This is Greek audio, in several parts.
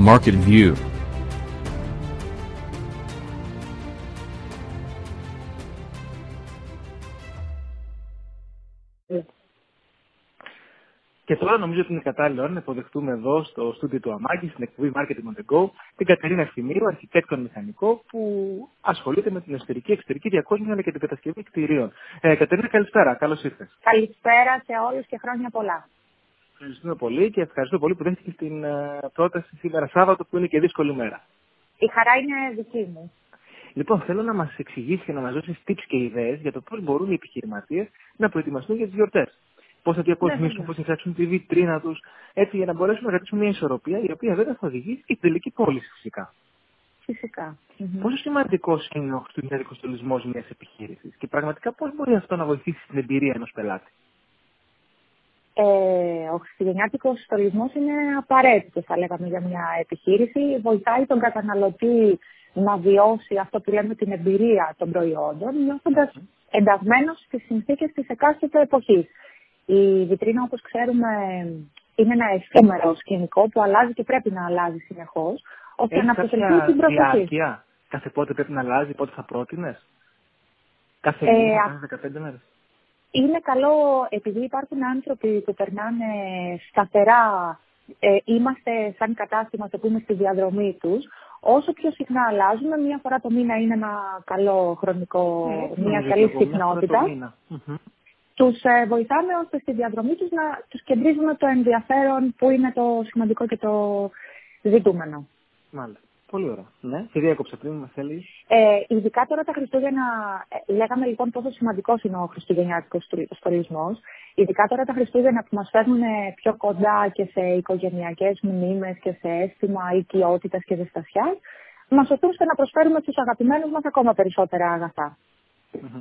Market View Και τώρα νομίζω ότι είναι κατάλληλο ώρα να υποδεχτούμε εδώ στο στούντιο του Αμάκη, στην εκπομπή Marketing on the Go, την Κατερίνα Ευθυμίου, αρχιτέκτον μηχανικό, που ασχολείται με την εσωτερική, εξωτερική διακόσμηση αλλά και την κατασκευή κτηρίων. Ε, Κατερίνα, καλησπέρα. Καλώς ήρθες. Καλησπέρα σε όλους και χρόνια πολλά. Ευχαριστούμε πολύ και ευχαριστώ πολύ που δέχτηκε την ε, πρόταση σήμερα Σάββατο, που είναι και δύσκολη μέρα. Η χαρά είναι δική μου. Λοιπόν, θέλω να μας εξηγήσει και να μας δώσει tips και ιδέες για το πώς μπορούν οι επιχειρηματίες να προετοιμαστούν για τις γιορτές πώς θα διακοσμήσουν, ναι, πώς θα φτιάξουν τη βιτρίνα τους, έτσι για να μπορέσουν να κρατήσουν μια ισορροπία η οποία βέβαια θα οδηγήσει και στην τελική πώληση φυσικά. Φυσικά. Πόσο σημαντικός είναι ο χριστουγεννιάτικο στολισμός μιας επιχείρησης και πραγματικά πώς μπορεί αυτό να βοηθήσει την εμπειρία ενός πελάτη; Ε, ο χριστουγεννιάτικος στολισμός είναι απαραίτητος, θα λέγαμε, για μια επιχείρηση. Βοηθάει τον καταναλωτή να βιώσει αυτό που λέμε την εμπειρία των προϊόντων, νιώθοντας ενταγμένος στις συνθήκες της εκάστοτε εποχής. Η βιτρίνα, όπως ξέρουμε, είναι ένα εφήμερο σκηνικό που αλλάζει και πρέπει να αλλάζει συνεχώς, ώστε να προσελκύει την προσοχή. Διάρκεια. Κάθε πότε πρέπει να αλλάζει, πότε θα πρότεινες; Κάθε ε, κάθε 15 μέρες; Είναι καλό, επειδή υπάρχουν άνθρωποι που περνάνε σταθερά, ε, είμαστε σαν κατάστημα, το πούμε, στη διαδρομή τους, όσο πιο συχνά αλλάζουμε, μία φορά το μήνα είναι ένα καλό χρονικό, ε, μία καλή συχνότητα τους ε, βοηθάμε ώστε στη διαδρομή τους να τους κεντρίζουμε το ενδιαφέρον που είναι το σημαντικό και το ζητούμενο. Μάλιστα. Πολύ ωραία. Ναι, και διέκοψα πριν, μα θέλεις. Ε, ειδικά τώρα τα Χριστούγεννα, ε, λέγαμε λοιπόν πόσο σημαντικός είναι ο Χριστουγεννιάτικος στολισμό. Ειδικά τώρα τα Χριστούγεννα που μας φέρνουν πιο κοντά και σε οικογενειακές μνήμες και σε αίσθημα οικειότητας και ζεστασιάς, μας οδηγούν να προσφέρουμε στους αγαπημένους μας ακόμα περισσότερα αγαθά.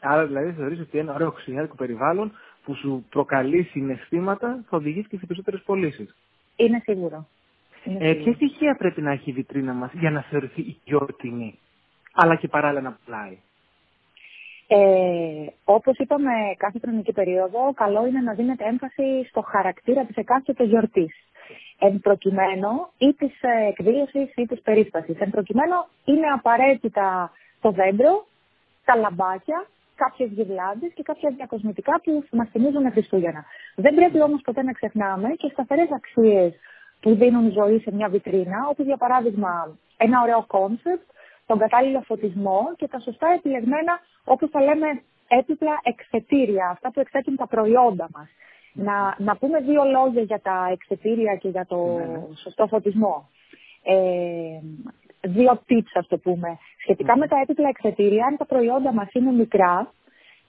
Άρα δηλαδή θεωρείς ότι ένα ωραίο χριστουγεννιάτικο περιβάλλον που σου προκαλεί συναισθήματα θα οδηγήσει και σε περισσότερες πωλήσεις. Είναι σίγουρο. Ε, Ποια στοιχεία πρέπει να έχει η βιτρίνα μας για να θεωρηθεί γιορτινή, αλλά και παράλληλα να πουλάει; Ε, όπως είπαμε κάθε χρονική περίοδο, καλό είναι να δίνεται έμφαση στο χαρακτήρα της εκάστοτε γιορτής. Εν προκειμένου ή της εκδήλωσης ή της περίστασης. Εν προκειμένου είναι απαραίτητα το δέντρο, τα λαμπάκια, κάποιες γυρλάντε και κάποια διακοσμητικά που μας θυμίζουν Χριστούγεννα. Δεν πρέπει όμως ποτέ να ξεχνάμε και σταθερές αξίες που δίνουν ζωή σε μια βιτρίνα, όπως για παράδειγμα ένα ωραίο concept, τον κατάλληλο φωτισμό και τα σωστά επιλεγμένα, όπως θα λέμε, έπιπλα εκθετήρια, αυτά που εκθέτουν τα προϊόντα μας. Να, να πούμε δύο λόγια για τα εκθετήρια και για το ναι, ναι. σωστό φωτισμό. Ε, δύο tips, ας το πούμε. Σχετικά με τα έπιπλα εκθετήρια, αν τα προϊόντα μας είναι μικρά,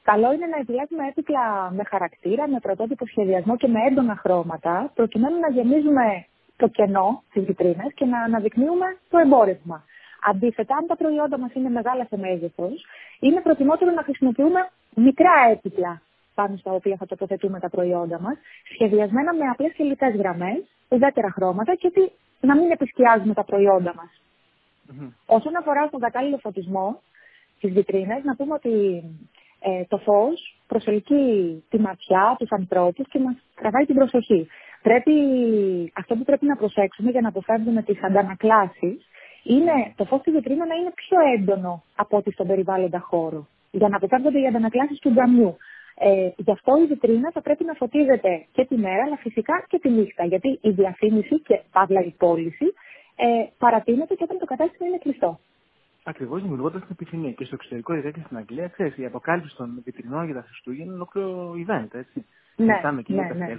καλό είναι να επιλέγουμε έπιπλα με χαρακτήρα, με πρωτότυπο σχεδιασμό και με έντονα χρώματα, προκειμένου να γεμίζουμε το κενό τη βιτρίνα και να αναδεικνύουμε το εμπόρευμα. Αντίθετα, αν τα προϊόντα μας είναι μεγάλα σε μέγεθος, είναι προτιμότερο να χρησιμοποιούμε μικρά έπιπλα πάνω στα οποία θα τοποθετούμε τα προϊόντα μας, σχεδιασμένα με απλές και λιτέ γραμμές, ουδέτερα χρώματα και να μην επισκιάζουμε τα προϊόντα μας. Mm-hmm. Όσον αφορά στον κατάλληλο φωτισμό τη βιτρίνα, να πούμε ότι ε, το φως προσελκύει τη ματιά, τους ανθρώπους και μας τραβάει την προσοχή. Πρέπει, αυτό που πρέπει να προσέξουμε για να αποφεύγουμε τις αντανακλάσεις είναι το φως στη βιτρίνα να είναι πιο έντονο από ό,τι στον περιβάλλοντα χώρο. Για να αποφεύγονται οι αντανακλάσεις του τζαμιού. Ε, γι' αυτό η βιτρίνα θα πρέπει να φωτίζεται και τη μέρα, αλλά φυσικά και τη νύχτα. Γιατί η διαφήμιση και παύλα η πώληση ε, παρατείνεται και όταν το κατάστημα είναι κλειστό. Ακριβώς δημιουργώντας την επιθυμία. Και στο εξωτερικό, ειδικά και στην Αγγλία, ξέρεις, η αποκάλυψη των βιτρινών για τα Χριστούγεννα είναι ολόκληρο event, έτσι. Ναι, και ναι, ναι,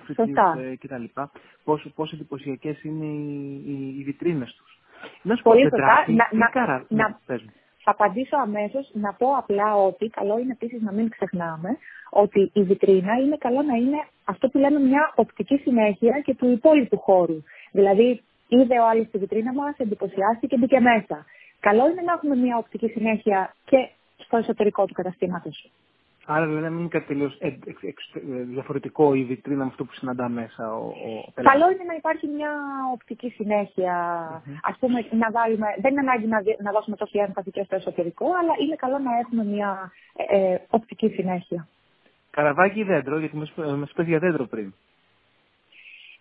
ναι. και τα λοιπά. Πόσο, πόσο εντυπωσιακές είναι οι, οι, οι βιτρίνες τους. Να σου Πολύ σωστά. Να, να, να, να, θα απαντήσω αμέσως να πω απλά ότι καλό είναι επίσης να μην ξεχνάμε ότι η βιτρίνα είναι καλό να είναι αυτό που λέμε μια οπτική συνέχεια και του υπόλοιπου χώρου. Δηλαδή, είδε ο άλλος τη βιτρίνα μας, εντυπωσιάστηκε, μπήκε μέσα. Καλό είναι να έχουμε μια οπτική συνέχεια και στο εσωτερικό του καταστήματος. Άρα δηλαδή να μην είναι κάτι τελείως διαφορετικό η βιτρίνα με αυτό που συναντά μέσα ο, ο Καλό είναι να υπάρχει μια οπτική συνέχεια. Mm-hmm. Ας πούμε, να βάλουμε, δεν είναι ανάγκη να, να δώσουμε τόση έμφαση και στο εσωτερικό, αλλά είναι καλό να έχουμε μια ε, ε οπτική συνέχεια. Καραβάκι ή δέντρο, γιατί μα είπε για δέντρο πριν.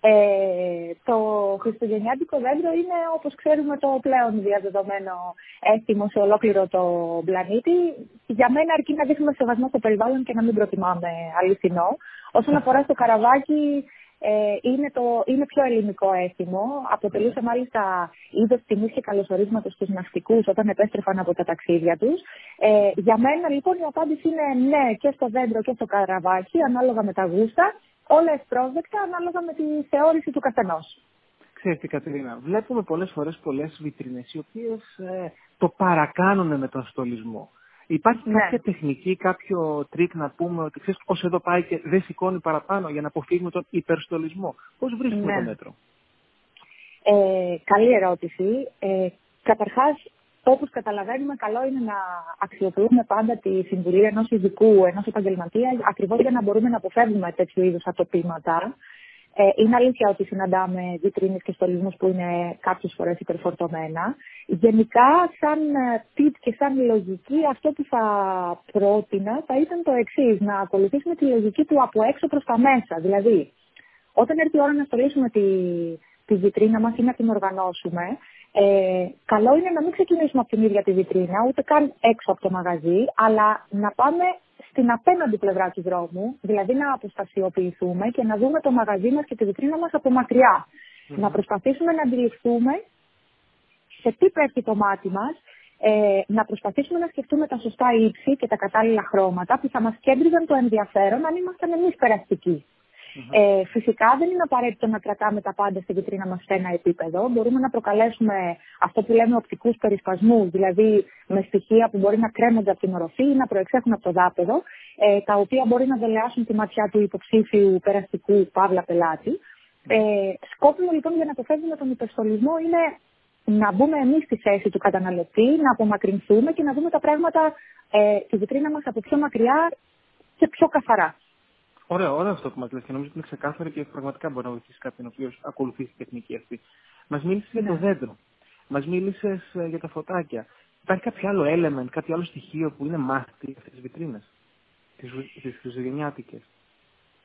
Ε, το χριστουγεννιάτικο δέντρο είναι, όπως ξέρουμε, το πλέον διαδεδομένο έθιμο σε ολόκληρο το πλανήτη. Για μένα αρκεί να δείχνουμε σεβασμό στο περιβάλλον και να μην προτιμάμε αληθινό. Όσον αφορά στο καραβάκι, ε, είναι, το, είναι πιο ελληνικό έθιμο. Αποτελούσε μάλιστα είδος τιμής και καλωσορίσματος στους ναυτικούς όταν επέστρεφαν από τα ταξίδια τους. Ε, για μένα λοιπόν η απάντηση είναι ναι και στο δέντρο και στο καραβάκι, ανάλογα με τα γούστα όλα ευπρόσδεκτα ανάλογα με τη θεώρηση του καθενός. Ξέρετε, Κατερίνα, βλέπουμε πολλές φορές πολλές βιτρίνες οι οποίες ε, το παρακάνουν με τον στολισμό. Υπάρχει ναι. κάποια τεχνική, κάποιο τρικ να πούμε ότι ξέρεις όσο εδώ πάει και δεν σηκώνει παραπάνω για να αποφύγουμε τον υπερστολισμό. Πώς βρίσκουμε ναι. το μέτρο; Ε, καλή ερώτηση. Ε, καταρχάς, όπως καταλαβαίνουμε, καλό είναι να αξιοποιούμε πάντα τη συμβουλή ενός ειδικού, ενός επαγγελματία, ακριβώς για να μπορούμε να αποφεύγουμε τέτοιου είδους ατοπήματα. Ε, είναι αλήθεια ότι συναντάμε βιτρίνες και στολισμούς που είναι κάποιες φορές υπερφορτωμένα. Γενικά, σαν ε, tip και σαν λογική, αυτό που θα πρότεινα θα ήταν το εξής, να ακολουθήσουμε τη λογική του από έξω προς τα μέσα. Δηλαδή, όταν έρθει η ώρα να στολίσουμε τη, τη βιτρίνα μας ή να την οργανώσουμε, ε, καλό είναι να μην ξεκινήσουμε από την ίδια τη βιτρίνα, ούτε καν έξω από το μαγαζί, αλλά να πάμε στην απέναντι πλευρά του δρόμου, δηλαδή να αποστασιοποιηθούμε και να δούμε το μαγαζί μας και τη βιτρίνα μας από Να προσπαθήσουμε να αντιληφθούμε σε τι πέφτει το μάτι μας, ε, να προσπαθήσουμε να σκεφτούμε τα σωστά ύψη και τα κατάλληλα χρώματα που θα μας κέντριζαν το ενδιαφέρον αν ήμασταν εμείς περαστικοί. Ε, φυσικά δεν είναι απαραίτητο να κρατάμε τα πάντα στη βιτρίνα μας σε ένα επίπεδο. Μπορούμε να προκαλέσουμε αυτό που λέμε οπτικούς περισπασμούς, δηλαδή με στοιχεία που μπορεί να κρέμονται από την οροφή ή να προεξέχουν από το δάπεδο, ε, τα οποία μπορεί να δελεάσουν τη ματιά του υποψήφιου περαστικού παύλα πελάτη. Ε, σκόπιμο λοιπόν για να αποφεύγουμε τον υπερστολισμό είναι να μπούμε εμείς στη θέση του καταναλωτή, να απομακρυνθούμε και να δούμε τα πράγματα ε, τη βιτρίνα μας από πιο μακριά και πιο καθαρά. Ωραία, ωραία αυτό που μας λέει και νομίζω ότι είναι ξεκάθαρο και πραγματικά μπορεί να βοηθήσει κάποιον ο οποίος ακολουθεί τη τεχνική αυτή. Μας μίλησες για το ναι. δέντρο. Μας μίλησες ε, για τα φωτάκια. Υπάρχει κάποιο άλλο element, κάποιο άλλο στοιχείο που είναι μάθητη αυτές τις βιτρίνες, τις χριστουγεννιάτικες;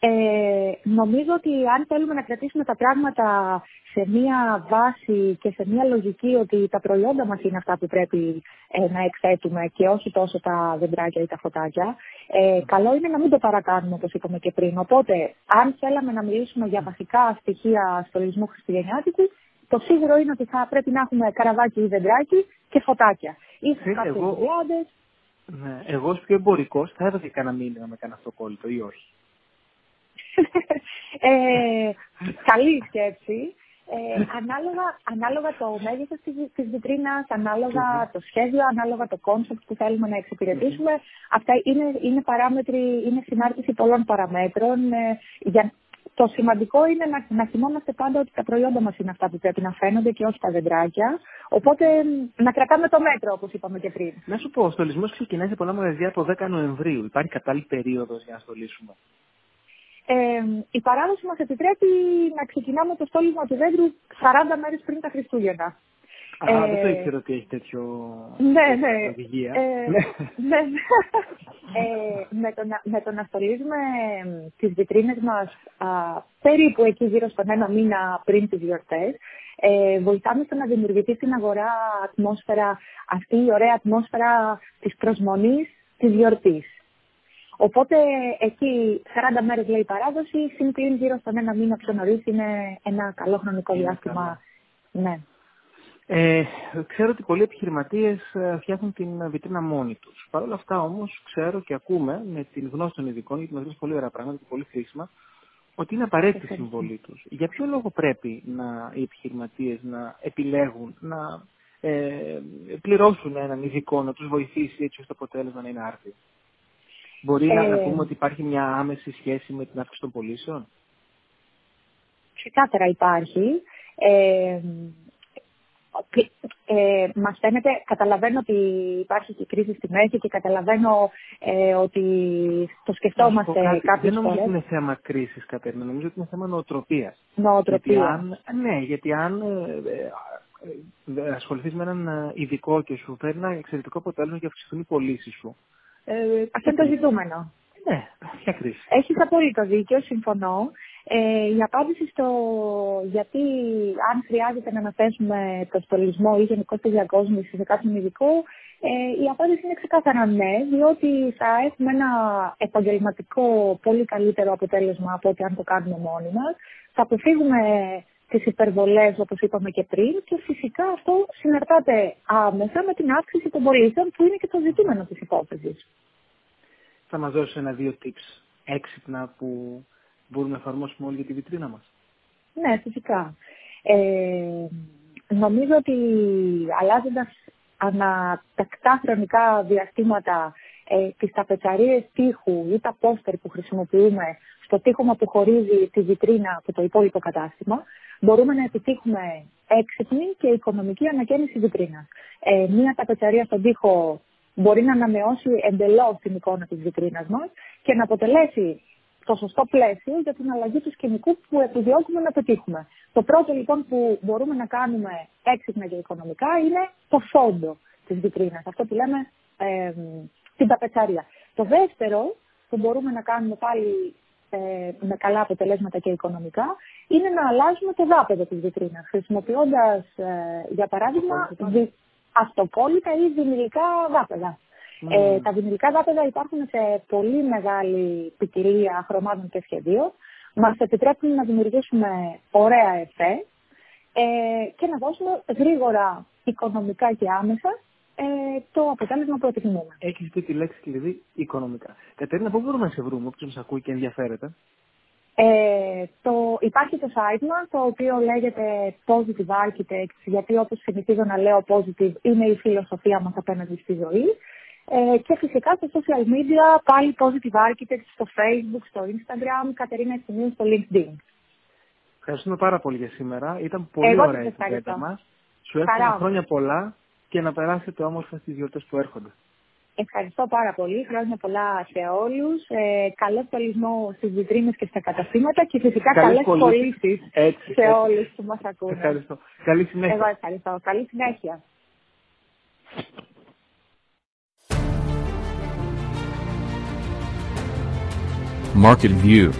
Ε, νομίζω ότι αν θέλουμε να κρατήσουμε τα πράγματα σε μία βάση και σε μία λογική ότι τα προϊόντα μας είναι αυτά που πρέπει ε, να εκθέτουμε και όχι τόσο τα δεντράκια ή τα φωτάκια, ε, καλό είναι να μην το παρακάνουμε όπως είπαμε και πριν. Οπότε, αν θέλαμε να μιλήσουμε για βασικά στοιχεία στολισμού χριστουγεννιάτικου, το σίγουρο είναι ότι θα πρέπει να έχουμε καραβάκι ή δεντράκι και φωτάκια. Ή σε κάποιες εγώ... Ναι, εγώ ως πιο εμπορικός θα έδωσα κανένα μήνυμα με κανένα αυτοκόλλητο ή όχι. Ε, καλή σκέψη. Ε, ανάλογα, ανάλογα το μέγεθος της της βιτρίνας, ανάλογα το σχέδιο, ανάλογα το concept που θέλουμε να εξυπηρετήσουμε. Αυτά είναι, είναι παράμετροι, είναι συνάρτηση πολλών παραμέτρων. Ε, για, το σημαντικό είναι να, να θυμόμαστε πάντα ότι τα προϊόντα μας είναι αυτά που πρέπει να φαίνονται και όχι τα δεντράκια. Οπότε να κρατάμε το μέτρο, όπως είπαμε και πριν. Να σου πω, ο στολισμός ξεκινάει σε πολλά μαγαζιά από 10 Νοεμβρίου. Υπάρχει κατάλληλη περίοδος για να στολίσουμε. Ε, η παράδοση μας επιτρέπει να ξεκινάμε το στόλισμα του δέντρου 40 μέρες πριν τα Χριστούγεννα. Α, ε, δεν το ήξερα ότι έχει τέτοιο ναι, ναι. οδηγία. Ε, ναι. ναι. ε, με, το να, με το να στολίζουμε τις βιτρίνες μας α, περίπου εκεί γύρω στον ένα μήνα πριν τις γιορτές, ε, βοηθάμε στο να δημιουργηθεί στην αγορά ατμόσφαιρα, αυτή η ωραία ατμόσφαιρα της προσμονής της γιορτής. Οπότε εκεί 40 μέρες λέει η παράδοση, συν γύρω στον ένα μήνα πιο νωρίς είναι ένα καλό χρονικό διάστημα. Ναι. Ε, ξέρω ότι πολλοί επιχειρηματίες ε, φτιάχνουν την βιτρίνα μόνοι τους. Παρ' όλα αυτά όμως ξέρω και ακούμε με την γνώση των ειδικών, γιατί μας δίνουν πολύ ωραία πράγματα και πολύ χρήσιμα, ότι είναι απαραίτητη η συμβολή τους. Για ποιο λόγο πρέπει να, οι επιχειρηματίες να επιλέγουν να ε, πληρώσουν έναν ειδικό να τους βοηθήσει έτσι ώστε το αποτέλεσμα να είναι άρθιο; Μπορεί να ε, πούμε ότι υπάρχει μια άμεση σχέση με την αύξηση των πωλήσεων; Ξεκάθαρα υπάρχει. Ε, ε, μας φαίνεται, καταλαβαίνω ότι υπάρχει και κρίση στη μέση και καταλαβαίνω ε, ότι το σκεφτόμαστε κάποιες φορές. Δεν νομίζω ότι είναι θέμα κρίσης, Κατέρνα. Νομίζω ότι είναι θέμα νοοτροπίας. Νοοτροπία. ναι, γιατί αν ε, ε, ασχοληθείς με έναν ειδικό και σου φέρει ένα εξαιρετικό αποτέλεσμα και αυξηθούν οι πωλήσεις σου, ε, Αυτό είναι το ζητούμενο. Ναι, ποια κρίση. Έχεις απόλυτο δίκιο, συμφωνώ. Ε, η απάντηση στο γιατί αν χρειάζεται να αναθέσουμε το στολισμό ή γενικώ τη διακόσμηση σε κάποιον ειδικό, ε, η απάντηση είναι ξεκάθαρα ναι, διότι θα έχουμε ένα επαγγελματικό πολύ καλύτερο αποτέλεσμα από ό,τι αν το κάνουμε μόνοι μας. Θα αποφύγουμε τις υπερβολές όπως είπαμε και πριν και φυσικά αυτό συναρτάται άμεσα με την αύξηση των πολίτων που είναι και το ζητούμενο της υπόθεσης. Θα μας δώσεις ένα-δύο tips έξυπνα που μπορούμε να εφαρμόσουμε όλοι για τη βιτρίνα μας; Ναι, φυσικά. Ε, νομίζω ότι αλλάζοντας ανατακτά χρονικά διαστήματα ε, τις ταπετσαρίες τείχου ή τα πόστερ που χρησιμοποιούμε στο τείχομα που χωρίζει τη βιτρίνα από το υπόλοιπο κατάστημα, μπορούμε να επιτύχουμε έξυπνη και οικονομική ανακαίνιση βιτρίνας. Ε, μία ταπετσαρία στον τοίχο μπορεί να ανανεώσει εντελώς την εικόνα της βιτρίνας μας και να αποτελέσει το σωστό πλαίσιο για την αλλαγή του σκηνικού που επιδιώκουμε να πετύχουμε. Το πρώτο λοιπόν που μπορούμε να κάνουμε έξυπνα και οικονομικά είναι το φόντο της βιτρίνας. Αυτό που λέμε ε, την ταπετσαρία. Το δεύτερο που μπορούμε να κάνουμε πάλι ε, με καλά αποτελέσματα και οικονομικά είναι να αλλάζουμε το δάπεδο της βιτρίνας χρησιμοποιώντας ε, για παράδειγμα δι, αυτοκόλλητα ή δημιουργικά δάπεδα. Ε, τα δημιουργικά δάπεδα υπάρχουν σε πολύ μεγάλη ποικιλία χρωμάτων και σχεδίων. Μας επιτρέπουν να δημιουργήσουμε ωραία εφέ ε, και να δώσουμε γρήγορα οικονομικά και άμεσα ε, το αποτέλεσμα που επιθυμούμε. Έχεις πει τη λέξη κλειδί οικονομικά. Κατερίνα, πού μπορούμε να σε βρούμε, όποιος μας ακούει και ενδιαφέρεται; Ε, το, υπάρχει το site μας, το οποίο λέγεται Positive Architects, γιατί όπως συνηθίζω να λέω positive είναι η φιλοσοφία μας απέναντι στη ζωή. Ε, και φυσικά στο social media πάλι Positive Architects στο Facebook, στο Instagram, Κατερίνα Ευθυμίου στο LinkedIn. Ευχαριστούμε πάρα πολύ για σήμερα. Ήταν πολύ ωραία η κουβέντα μας. Σου εύχομαι χρόνια πολλά και να περάσετε όμορφα στις γιορτές που έρχονται. Ευχαριστώ πάρα πολύ. Χρόνια πολλά σε όλους. Ε, καλό στολισμό στις βιτρίνες και στα καταστήματα και φυσικά καλές πωλήσει σε όλους που μας ακούνε. Ευχαριστώ. Καλή συνέχεια. Εγώ ευχαριστώ. Καλή συνέχεια. Market View